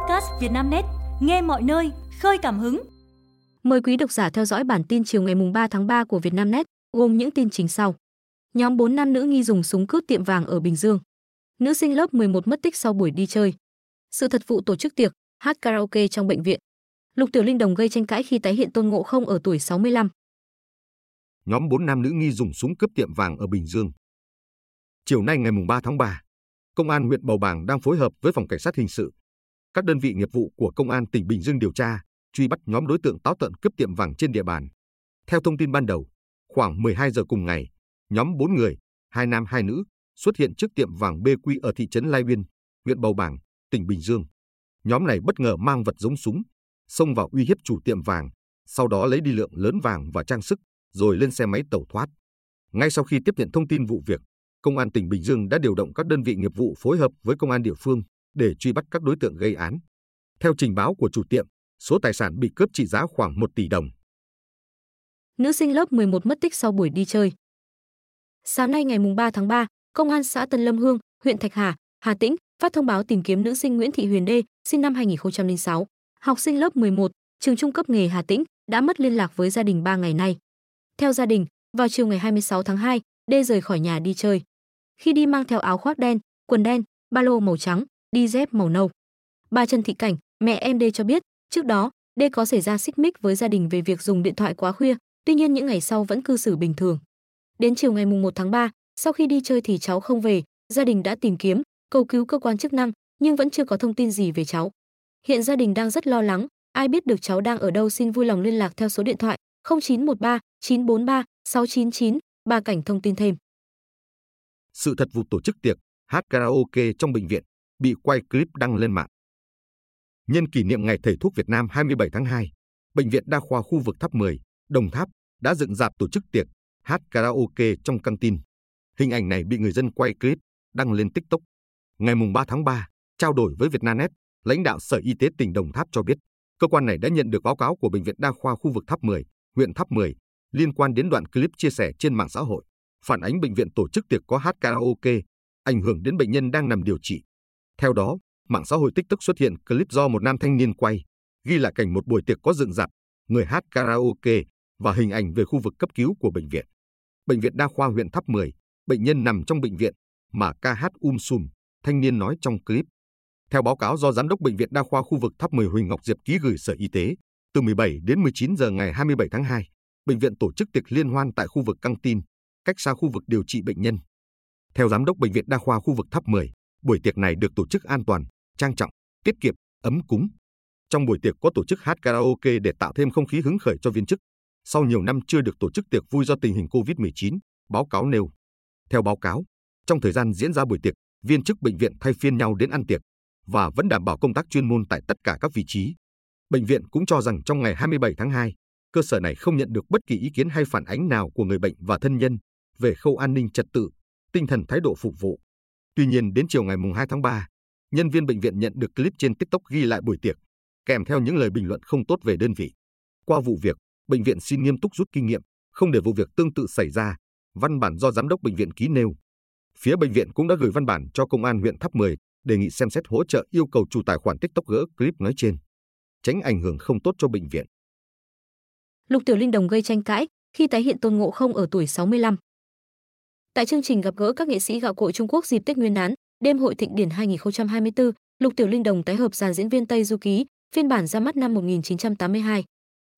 podcast Vietnamnet, nghe mọi nơi, khơi cảm hứng. Mời quý độc giả theo dõi bản tin chiều ngày 3 tháng 3 của Vietnamnet, gồm những tin chính sau. Nhóm 4 nam nữ nghi dùng súng cướp tiệm vàng ở Bình Dương. Nữ sinh lớp 11 mất tích sau buổi đi chơi. Sự thật vụ tổ chức tiệc, hát karaoke trong bệnh viện. Lục Tiểu Linh Đồng gây tranh cãi khi tái hiện Tôn Ngộ Không ở tuổi 65. Nhóm 4 nam nữ nghi dùng súng cướp tiệm vàng ở Bình Dương. Chiều nay ngày 3 tháng 3, Công an huyện Bầu Bàng đang phối hợp với phòng cảnh sát hình sự, các đơn vị nghiệp vụ của Công an tỉnh Bình Dương điều tra, truy bắt nhóm đối tượng táo tợn cướp tiệm vàng trên địa bàn. Theo thông tin ban đầu, khoảng 12 giờ cùng ngày, nhóm 4 người, hai nam hai nữ, xuất hiện trước tiệm vàng BQ ở thị trấn Lai Uyên, huyện Bầu Bàng, tỉnh Bình Dương. Nhóm này bất ngờ mang vật giống súng, xông vào uy hiếp chủ tiệm vàng, sau đó lấy đi lượng lớn vàng và trang sức, rồi lên xe máy tẩu thoát. Ngay sau khi tiếp nhận thông tin vụ việc, Công an tỉnh Bình Dương đã điều động các đơn vị nghiệp vụ phối hợp với công an địa phương để truy bắt các đối tượng gây án. Theo trình báo của chủ tiệm, số tài sản bị cướp trị giá khoảng 1 tỷ đồng. Nữ sinh lớp 11 mất tích sau buổi đi chơi. Sáng nay ngày 3 tháng 3, Công an xã Tân Lâm Hương, huyện Thạch Hà, Hà Tĩnh phát thông báo tìm kiếm nữ sinh Nguyễn Thị Huyền Đê, sinh năm 2006, học sinh lớp 11, trường trung cấp nghề Hà Tĩnh, đã mất liên lạc với gia đình 3 ngày nay. Theo gia đình, vào chiều ngày 26 tháng 2, Đê rời khỏi nhà đi chơi. Khi đi mang theo áo khoác đen, quần đen, ba lô màu trắng, đi dép màu nâu. Bà Trần Thị Cảnh, mẹ em Đê cho biết, trước đó, Đê có xảy ra xích mích với gia đình về việc dùng điện thoại quá khuya, tuy nhiên những ngày sau vẫn cư xử bình thường. Đến chiều ngày mùng 1 tháng 3, sau khi đi chơi thì cháu không về, gia đình đã tìm kiếm, cầu cứu cơ quan chức năng, nhưng vẫn chưa có thông tin gì về cháu. Hiện gia đình đang rất lo lắng, ai biết được cháu đang ở đâu xin vui lòng liên lạc theo số điện thoại 0913 943 699, bà Cảnh thông tin thêm. Sự thật vụ tổ chức tiệc, hát karaoke trong bệnh viện bị quay clip đăng lên mạng. Nhân kỷ niệm Ngày Thầy thuốc Việt Nam 27 tháng 2, Bệnh viện Đa khoa khu vực Tháp 10, Đồng Tháp đã dựng dạp tổ chức tiệc, hát karaoke trong căng tin. Hình ảnh này bị người dân quay clip, đăng lên TikTok. Ngày 3 tháng 3, trao đổi với Vietnamnet, lãnh đạo Sở Y tế tỉnh Đồng Tháp cho biết, cơ quan này đã nhận được báo cáo của Bệnh viện Đa khoa khu vực Tháp 10, huyện Tháp 10 liên quan đến đoạn clip chia sẻ trên mạng xã hội, phản ánh bệnh viện tổ chức tiệc có hát karaoke, ảnh hưởng đến bệnh nhân đang nằm điều trị. Theo đó, mạng xã hội TikTok xuất hiện clip do một nam thanh niên quay, ghi lại cảnh một buổi tiệc có dựng dạp, người hát karaoke và hình ảnh về khu vực cấp cứu của bệnh viện. Bệnh viện Đa khoa huyện Tháp 10, bệnh nhân nằm trong bệnh viện mà ca hát um sùm, thanh niên nói trong clip. Theo báo cáo do Giám đốc Bệnh viện Đa khoa khu vực Tháp 10 Huỳnh Ngọc Diệp ký gửi Sở Y tế, từ 17 đến 19 giờ ngày 27 tháng 2, bệnh viện tổ chức tiệc liên hoan tại khu vực căng tin, cách xa khu vực điều trị bệnh nhân. Theo Giám đốc Bệnh viện Đa khoa khu vực Tháp 10, buổi tiệc này được tổ chức an toàn, trang trọng, tiết kiệm, ấm cúng. Trong buổi tiệc có tổ chức hát karaoke để tạo thêm không khí hứng khởi cho viên chức. Sau nhiều năm chưa được tổ chức tiệc vui do tình hình COVID-19, báo cáo nêu. Theo báo cáo, trong thời gian diễn ra buổi tiệc, viên chức bệnh viện thay phiên nhau đến ăn tiệc và vẫn đảm bảo công tác chuyên môn tại tất cả các vị trí. Bệnh viện cũng cho rằng trong ngày 27 tháng 2, cơ sở này không nhận được bất kỳ ý kiến hay phản ánh nào của người bệnh và thân nhân về khâu an ninh trật tự, tinh thần thái độ phục vụ. Tuy nhiên đến chiều ngày 2 tháng 3, nhân viên bệnh viện nhận được clip trên TikTok ghi lại buổi tiệc, kèm theo những lời bình luận không tốt về đơn vị. Qua vụ việc, bệnh viện xin nghiêm túc rút kinh nghiệm, không để vụ việc tương tự xảy ra. Văn bản do giám đốc bệnh viện ký nêu. Phía bệnh viện cũng đã gửi văn bản cho công an huyện Tháp 10 đề nghị xem xét hỗ trợ yêu cầu chủ tài khoản TikTok gỡ clip nói trên, tránh ảnh hưởng không tốt cho bệnh viện. Lục Tiểu Linh Đồng gây tranh cãi khi tái hiện Tôn Ngộ Không ở tuổi 65. Tại chương trình gặp gỡ các nghệ sĩ gạo cội Trung Quốc dịp Tết Nguyên đán, đêm hội thịnh điển 2024, Lục Tiểu Linh Đồng tái hợp dàn diễn viên Tây Du Ký, phiên bản ra mắt năm 1982.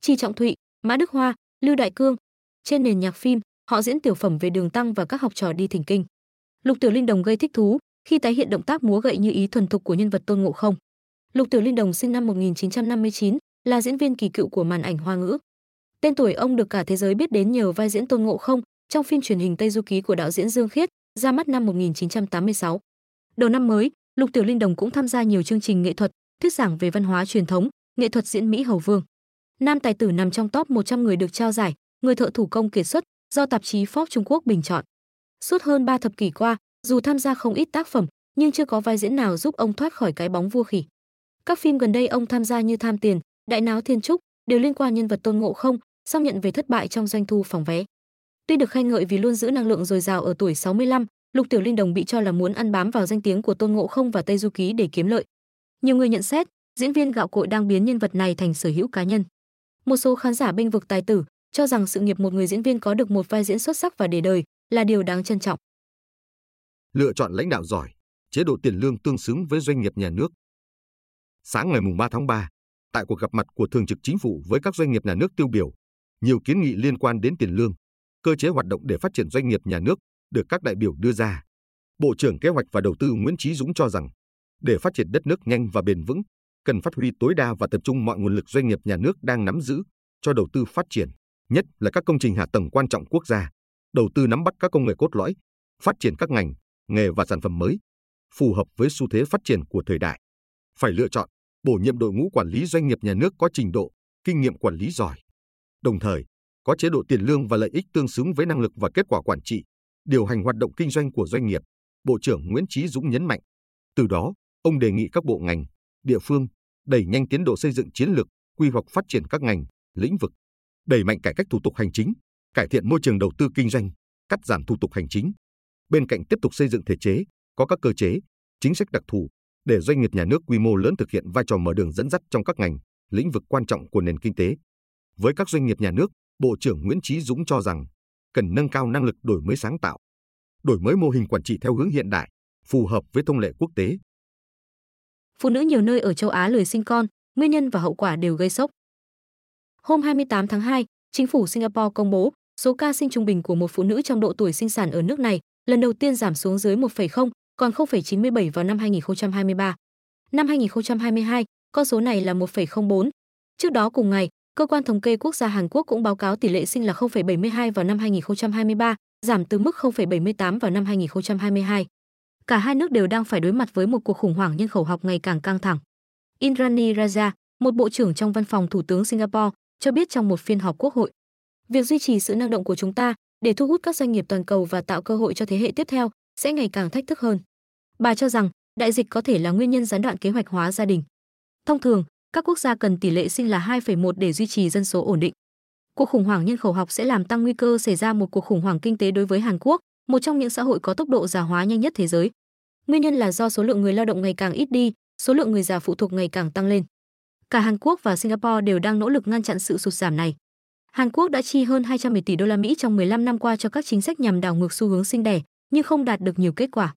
Chi Trọng Thụy, Mã Đức Hoa, Lưu Đại Cương. Trên nền nhạc phim, họ diễn tiểu phẩm về đường tăng và các học trò đi thỉnh kinh. Lục Tiểu Linh Đồng gây thích thú khi tái hiện động tác múa gậy như ý thuần thục của nhân vật Tôn Ngộ Không. Lục Tiểu Linh Đồng sinh năm 1959, là diễn viên kỳ cựu của màn ảnh hoa ngữ. Tên tuổi ông được cả thế giới biết đến nhờ vai diễn Tôn Ngộ Không trong phim truyền hình Tây Du Ký của đạo diễn Dương Khiết, ra mắt năm 1986. Đầu năm mới, Lục Tiểu Linh Đồng cũng tham gia nhiều chương trình nghệ thuật, thuyết giảng về văn hóa truyền thống, nghệ thuật diễn Mỹ Hầu Vương. Nam tài tử nằm trong top 100 người được trao giải, người thợ thủ công kiệt xuất do tạp chí Forbes Trung Quốc bình chọn. Suốt hơn 3 thập kỷ qua, dù tham gia không ít tác phẩm, nhưng chưa có vai diễn nào giúp ông thoát khỏi cái bóng vua khỉ. Các phim gần đây ông tham gia như Tham Tiền, Đại Náo Thiên Trúc đều liên quan nhân vật Tôn Ngộ Không, song nhận về thất bại trong doanh thu phòng vé. Tuy được khen ngợi vì luôn giữ năng lượng dồi dào ở tuổi 65, Lục Tiểu Linh Đồng bị cho là muốn ăn bám vào danh tiếng của Tôn Ngộ Không và Tây Du Ký để kiếm lợi. Nhiều người nhận xét, diễn viên gạo cội đang biến nhân vật này thành sở hữu cá nhân. Một số khán giả bênh vực tài tử, cho rằng sự nghiệp một người diễn viên có được một vai diễn xuất sắc và để đời là điều đáng trân trọng. Lựa chọn lãnh đạo giỏi, chế độ tiền lương tương xứng với doanh nghiệp nhà nước. Sáng ngày 3 tháng 3, tại cuộc gặp mặt của Thường trực Chính phủ với các doanh nghiệp nhà nước tiêu biểu, nhiều kiến nghị liên quan đến tiền lương, cơ chế hoạt động để phát triển doanh nghiệp nhà nước được các đại biểu đưa ra. Bộ trưởng Kế hoạch và Đầu tư Nguyễn Chí Dũng cho rằng, để phát triển đất nước nhanh và bền vững, cần phát huy tối đa và tập trung mọi nguồn lực doanh nghiệp nhà nước đang nắm giữ cho đầu tư phát triển, nhất là các công trình hạ tầng quan trọng quốc gia, đầu tư nắm bắt các công nghệ cốt lõi, phát triển các ngành, nghề và sản phẩm mới, phù hợp với xu thế phát triển của thời đại. Phải lựa chọn, bổ nhiệm đội ngũ quản lý doanh nghiệp nhà nước có trình độ, kinh nghiệm quản lý giỏi. Đồng thời, có chế độ tiền lương và lợi ích tương xứng với năng lực và kết quả quản trị, điều hành hoạt động kinh doanh của doanh nghiệp, Bộ trưởng Nguyễn Chí Dũng nhấn mạnh. Từ đó, ông đề nghị các bộ ngành, địa phương đẩy nhanh tiến độ xây dựng chiến lược, quy hoạch phát triển các ngành, lĩnh vực, đẩy mạnh cải cách thủ tục hành chính, cải thiện môi trường đầu tư kinh doanh, cắt giảm thủ tục hành chính. Bên cạnh tiếp tục xây dựng thể chế, có các cơ chế, chính sách đặc thù để doanh nghiệp nhà nước quy mô lớn thực hiện vai trò mở đường dẫn dắt trong các ngành, lĩnh vực quan trọng của nền kinh tế. Với các doanh nghiệp nhà nước, Bộ trưởng Nguyễn Chí Dũng cho rằng cần nâng cao năng lực đổi mới sáng tạo, đổi mới mô hình quản trị theo hướng hiện đại, phù hợp với thông lệ quốc tế. Phụ nữ nhiều nơi ở châu Á lười sinh con, nguyên nhân và hậu quả đều gây sốc. Hôm 28 tháng 2, chính phủ Singapore công bố số ca sinh trung bình của một phụ nữ trong độ tuổi sinh sản ở nước này lần đầu tiên giảm xuống dưới 1,0, còn 0,97 vào năm 2023. Năm 2022, con số này là 1,04. Trước đó cùng ngày, Cơ quan thống kê quốc gia Hàn Quốc cũng báo cáo tỷ lệ sinh là 0,72 vào năm 2023, giảm từ mức 0,78 vào năm 2022. Cả hai nước đều đang phải đối mặt với một cuộc khủng hoảng nhân khẩu học ngày càng căng thẳng. Indrani Raja, một bộ trưởng trong văn phòng Thủ tướng Singapore, cho biết trong một phiên họp quốc hội, việc duy trì sự năng động của chúng ta để thu hút các doanh nghiệp toàn cầu và tạo cơ hội cho thế hệ tiếp theo sẽ ngày càng thách thức hơn. Bà cho rằng đại dịch có thể là nguyên nhân gián đoạn kế hoạch hóa gia đình. Thông thường, các quốc gia cần tỷ lệ sinh là 2,1 để duy trì dân số ổn định. Cuộc khủng hoảng nhân khẩu học sẽ làm tăng nguy cơ xảy ra một cuộc khủng hoảng kinh tế đối với Hàn Quốc, một trong những xã hội có tốc độ già hóa nhanh nhất thế giới. Nguyên nhân là do số lượng người lao động ngày càng ít đi, số lượng người già phụ thuộc ngày càng tăng lên. Cả Hàn Quốc và Singapore đều đang nỗ lực ngăn chặn sự sụt giảm này. Hàn Quốc đã chi hơn 210 tỷ đô la Mỹ trong 15 năm qua cho các chính sách nhằm đảo ngược xu hướng sinh đẻ, nhưng không đạt được nhiều kết quả.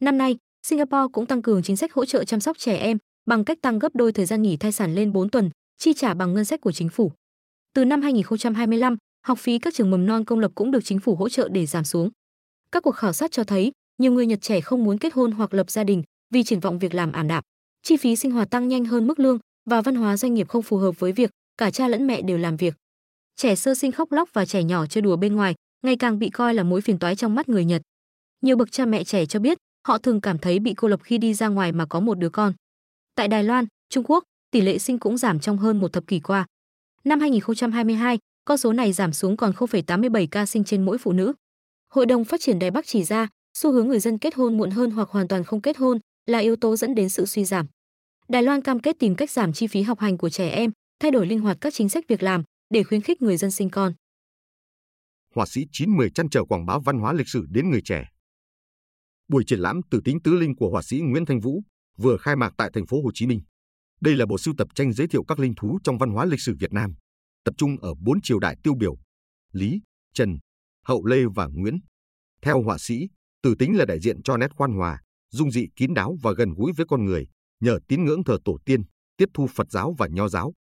Năm nay, Singapore cũng tăng cường chính sách hỗ trợ chăm sóc trẻ em bằng cách tăng gấp đôi thời gian nghỉ thai sản lên 4 tuần, chi trả bằng ngân sách của chính phủ. Từ năm 2025, học phí các trường mầm non công lập cũng được chính phủ hỗ trợ để giảm xuống. Các cuộc khảo sát cho thấy, nhiều người Nhật trẻ không muốn kết hôn hoặc lập gia đình vì triển vọng việc làm ảm đạm. Chi phí sinh hoạt tăng nhanh hơn mức lương và văn hóa doanh nghiệp không phù hợp với việc cả cha lẫn mẹ đều làm việc. Trẻ sơ sinh khóc lóc và trẻ nhỏ chơi đùa bên ngoài ngày càng bị coi là mối phiền toái trong mắt người Nhật. Nhiều bậc cha mẹ trẻ cho biết, họ thường cảm thấy bị cô lập khi đi ra ngoài mà có một đứa con. Tại Đài Loan, Trung Quốc, tỷ lệ sinh cũng giảm trong hơn một thập kỷ qua. Năm 2022, con số này giảm xuống còn 0,87 ca sinh trên mỗi phụ nữ. Hội đồng Phát triển Đài Bắc chỉ ra, xu hướng người dân kết hôn muộn hơn hoặc hoàn toàn không kết hôn là yếu tố dẫn đến sự suy giảm. Đài Loan cam kết tìm cách giảm chi phí học hành của trẻ em, thay đổi linh hoạt các chính sách việc làm để khuyến khích người dân sinh con. Họa sĩ 910 chăn trở quảng bá văn hóa lịch sử đến người trẻ. Buổi triển lãm Tử tính tứ linh của họa sĩ Nguyễn Thanh Vũ vừa khai mạc tại thành phố Hồ Chí Minh. Đây là bộ sưu tập tranh giới thiệu các linh thú trong văn hóa lịch sử Việt Nam, tập trung ở bốn triều đại tiêu biểu: Lý, Trần, Hậu Lê và Nguyễn. Theo họa sĩ, Tử tính là đại diện cho nét khoan hòa, dung dị kín đáo và gần gũi với con người, nhờ tín ngưỡng thờ tổ tiên, tiếp thu Phật giáo và Nho giáo.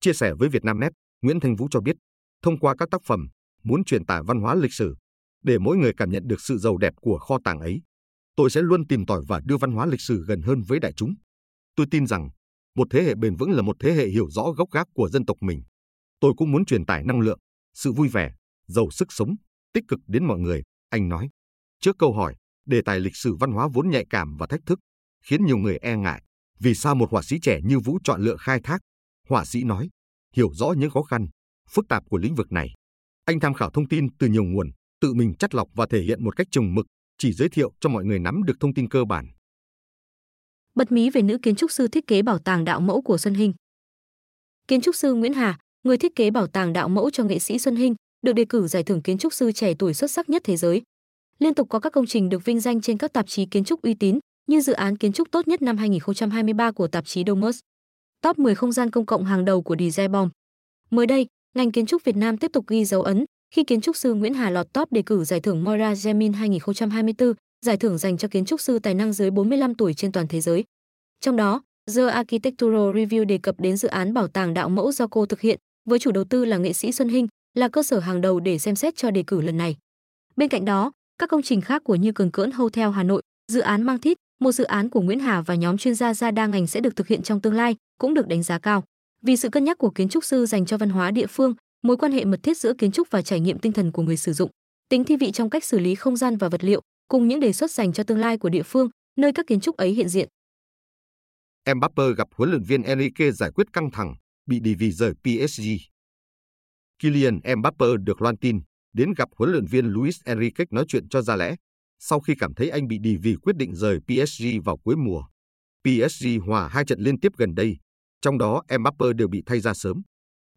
Chia sẻ với Việt Nam Net, Nguyễn Thanh Vũ cho biết, thông qua các tác phẩm, muốn truyền tải văn hóa lịch sử, để mỗi người cảm nhận được sự giàu đẹp của kho tàng ấy tôi sẽ luôn tìm tòi và đưa văn hóa lịch sử gần hơn với đại chúng. Tôi tin rằng, một thế hệ bền vững là một thế hệ hiểu rõ gốc gác của dân tộc mình. Tôi cũng muốn truyền tải năng lượng, sự vui vẻ, giàu sức sống, tích cực đến mọi người, anh nói. Trước câu hỏi, đề tài lịch sử văn hóa vốn nhạy cảm và thách thức, khiến nhiều người e ngại. Vì sao một họa sĩ trẻ như Vũ chọn lựa khai thác? Họa sĩ nói, hiểu rõ những khó khăn, phức tạp của lĩnh vực này. Anh tham khảo thông tin từ nhiều nguồn, tự mình chắt lọc và thể hiện một cách trùng mực chỉ giới thiệu cho mọi người nắm được thông tin cơ bản. Bật mí về nữ kiến trúc sư thiết kế bảo tàng đạo mẫu của Xuân Hinh. Kiến trúc sư Nguyễn Hà, người thiết kế bảo tàng đạo mẫu cho nghệ sĩ Xuân Hinh, được đề cử giải thưởng kiến trúc sư trẻ tuổi xuất sắc nhất thế giới. Liên tục có các công trình được vinh danh trên các tạp chí kiến trúc uy tín, như dự án kiến trúc tốt nhất năm 2023 của tạp chí Domus. top 10 không gian công cộng hàng đầu của Dizebom. Mới đây, ngành kiến trúc Việt Nam tiếp tục ghi dấu ấn khi kiến trúc sư Nguyễn Hà lọt top đề cử giải thưởng Moira Gemin 2024, giải thưởng dành cho kiến trúc sư tài năng dưới 45 tuổi trên toàn thế giới. Trong đó, The Architectural Review đề cập đến dự án bảo tàng đạo mẫu do cô thực hiện, với chủ đầu tư là nghệ sĩ Xuân Hinh, là cơ sở hàng đầu để xem xét cho đề cử lần này. Bên cạnh đó, các công trình khác của như Cường Cưỡn Hotel Hà Nội, dự án Mang Thít, một dự án của Nguyễn Hà và nhóm chuyên gia gia đa ngành sẽ được thực hiện trong tương lai, cũng được đánh giá cao. Vì sự cân nhắc của kiến trúc sư dành cho văn hóa địa phương, mối quan hệ mật thiết giữa kiến trúc và trải nghiệm tinh thần của người sử dụng, tính thi vị trong cách xử lý không gian và vật liệu, cùng những đề xuất dành cho tương lai của địa phương, nơi các kiến trúc ấy hiện diện. Mbappe gặp huấn luyện viên Enrique giải quyết căng thẳng, bị đi vì rời PSG. Kylian Mbappe được loan tin đến gặp huấn luyện viên Luis Enrique nói chuyện cho ra lẽ, sau khi cảm thấy anh bị đi vì quyết định rời PSG vào cuối mùa. PSG hòa hai trận liên tiếp gần đây, trong đó Mbappe đều bị thay ra sớm.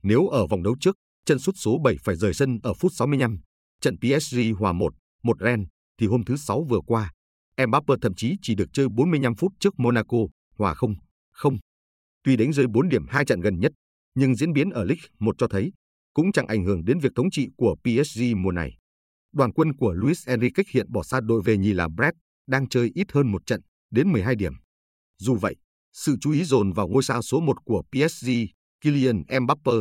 Nếu ở vòng đấu trước, chân sút số 7 phải rời sân ở phút 65, trận PSG hòa 1, 1 Ren, thì hôm thứ Sáu vừa qua, Mbappe thậm chí chỉ được chơi 45 phút trước Monaco, hòa 0, 0. Tuy đánh rơi 4 điểm hai trận gần nhất, nhưng diễn biến ở League 1 cho thấy cũng chẳng ảnh hưởng đến việc thống trị của PSG mùa này. Đoàn quân của Luis Enrique hiện bỏ xa đội về nhì là Brest, đang chơi ít hơn một trận, đến 12 điểm. Dù vậy, sự chú ý dồn vào ngôi sao số 1 của PSG, Kylian Mbappe,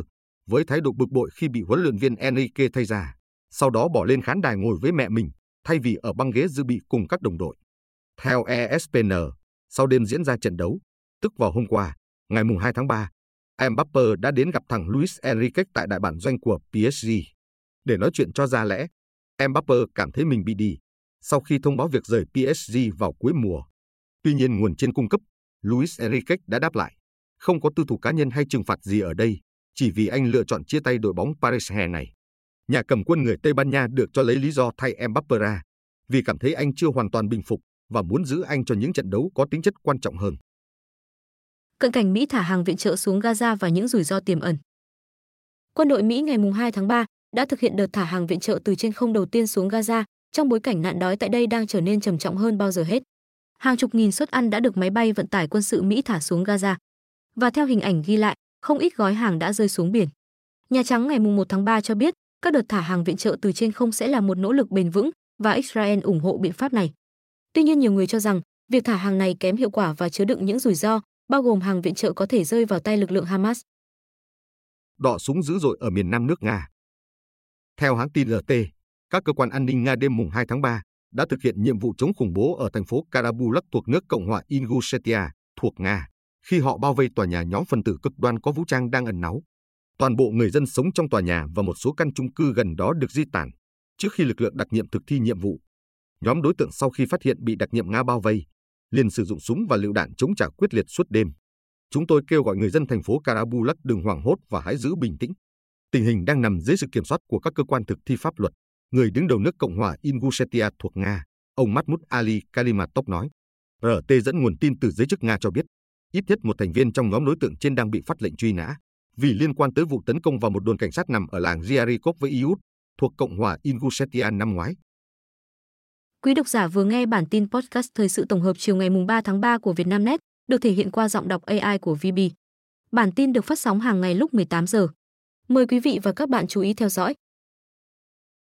với thái độ bực bội khi bị huấn luyện viên Enrique thay ra, sau đó bỏ lên khán đài ngồi với mẹ mình, thay vì ở băng ghế dự bị cùng các đồng đội. Theo ESPN, sau đêm diễn ra trận đấu, tức vào hôm qua, ngày 2 tháng 3, Mbappe đã đến gặp thằng Luis Enrique tại đại bản doanh của PSG. Để nói chuyện cho ra lẽ, Mbappe cảm thấy mình bị đi sau khi thông báo việc rời PSG vào cuối mùa. Tuy nhiên nguồn trên cung cấp, Luis Enrique đã đáp lại, không có tư thủ cá nhân hay trừng phạt gì ở đây, chỉ vì anh lựa chọn chia tay đội bóng Paris hè này. Nhà cầm quân người Tây Ban Nha được cho lấy lý do thay Mbappé ra, vì cảm thấy anh chưa hoàn toàn bình phục và muốn giữ anh cho những trận đấu có tính chất quan trọng hơn. Cận cảnh Mỹ thả hàng viện trợ xuống Gaza và những rủi ro tiềm ẩn. Quân đội Mỹ ngày 2 tháng 3 đã thực hiện đợt thả hàng viện trợ từ trên không đầu tiên xuống Gaza trong bối cảnh nạn đói tại đây đang trở nên trầm trọng hơn bao giờ hết. Hàng chục nghìn suất ăn đã được máy bay vận tải quân sự Mỹ thả xuống Gaza. Và theo hình ảnh ghi lại, không ít gói hàng đã rơi xuống biển. Nhà Trắng ngày 1 tháng 3 cho biết, các đợt thả hàng viện trợ từ trên không sẽ là một nỗ lực bền vững và Israel ủng hộ biện pháp này. Tuy nhiên nhiều người cho rằng việc thả hàng này kém hiệu quả và chứa đựng những rủi ro, bao gồm hàng viện trợ có thể rơi vào tay lực lượng Hamas. Đọ súng dữ dội ở miền Nam nước Nga. Theo hãng tin RT, các cơ quan an ninh Nga đêm mùng 2 tháng 3 đã thực hiện nhiệm vụ chống khủng bố ở thành phố Karabulak thuộc nước Cộng hòa Ingushetia, thuộc Nga, khi họ bao vây tòa nhà nhóm phần tử cực đoan có vũ trang đang ẩn náu. Toàn bộ người dân sống trong tòa nhà và một số căn chung cư gần đó được di tản trước khi lực lượng đặc nhiệm thực thi nhiệm vụ. Nhóm đối tượng sau khi phát hiện bị đặc nhiệm Nga bao vây, liền sử dụng súng và lựu đạn chống trả quyết liệt suốt đêm. Chúng tôi kêu gọi người dân thành phố Karabulak đừng hoảng hốt và hãy giữ bình tĩnh. Tình hình đang nằm dưới sự kiểm soát của các cơ quan thực thi pháp luật. Người đứng đầu nước Cộng hòa Ingushetia thuộc Nga, ông Mahmoud Ali Kalimatov nói. RT dẫn nguồn tin từ giới chức Nga cho biết, ít nhất một thành viên trong nhóm đối tượng trên đang bị phát lệnh truy nã vì liên quan tới vụ tấn công vào một đồn cảnh sát nằm ở làng Ziarikov với Iud, thuộc Cộng hòa Ingushetia năm ngoái. Quý độc giả vừa nghe bản tin podcast thời sự tổng hợp chiều ngày 3 tháng 3 của Vietnamnet, được thể hiện qua giọng đọc AI của VB. Bản tin được phát sóng hàng ngày lúc 18 giờ. Mời quý vị và các bạn chú ý theo dõi.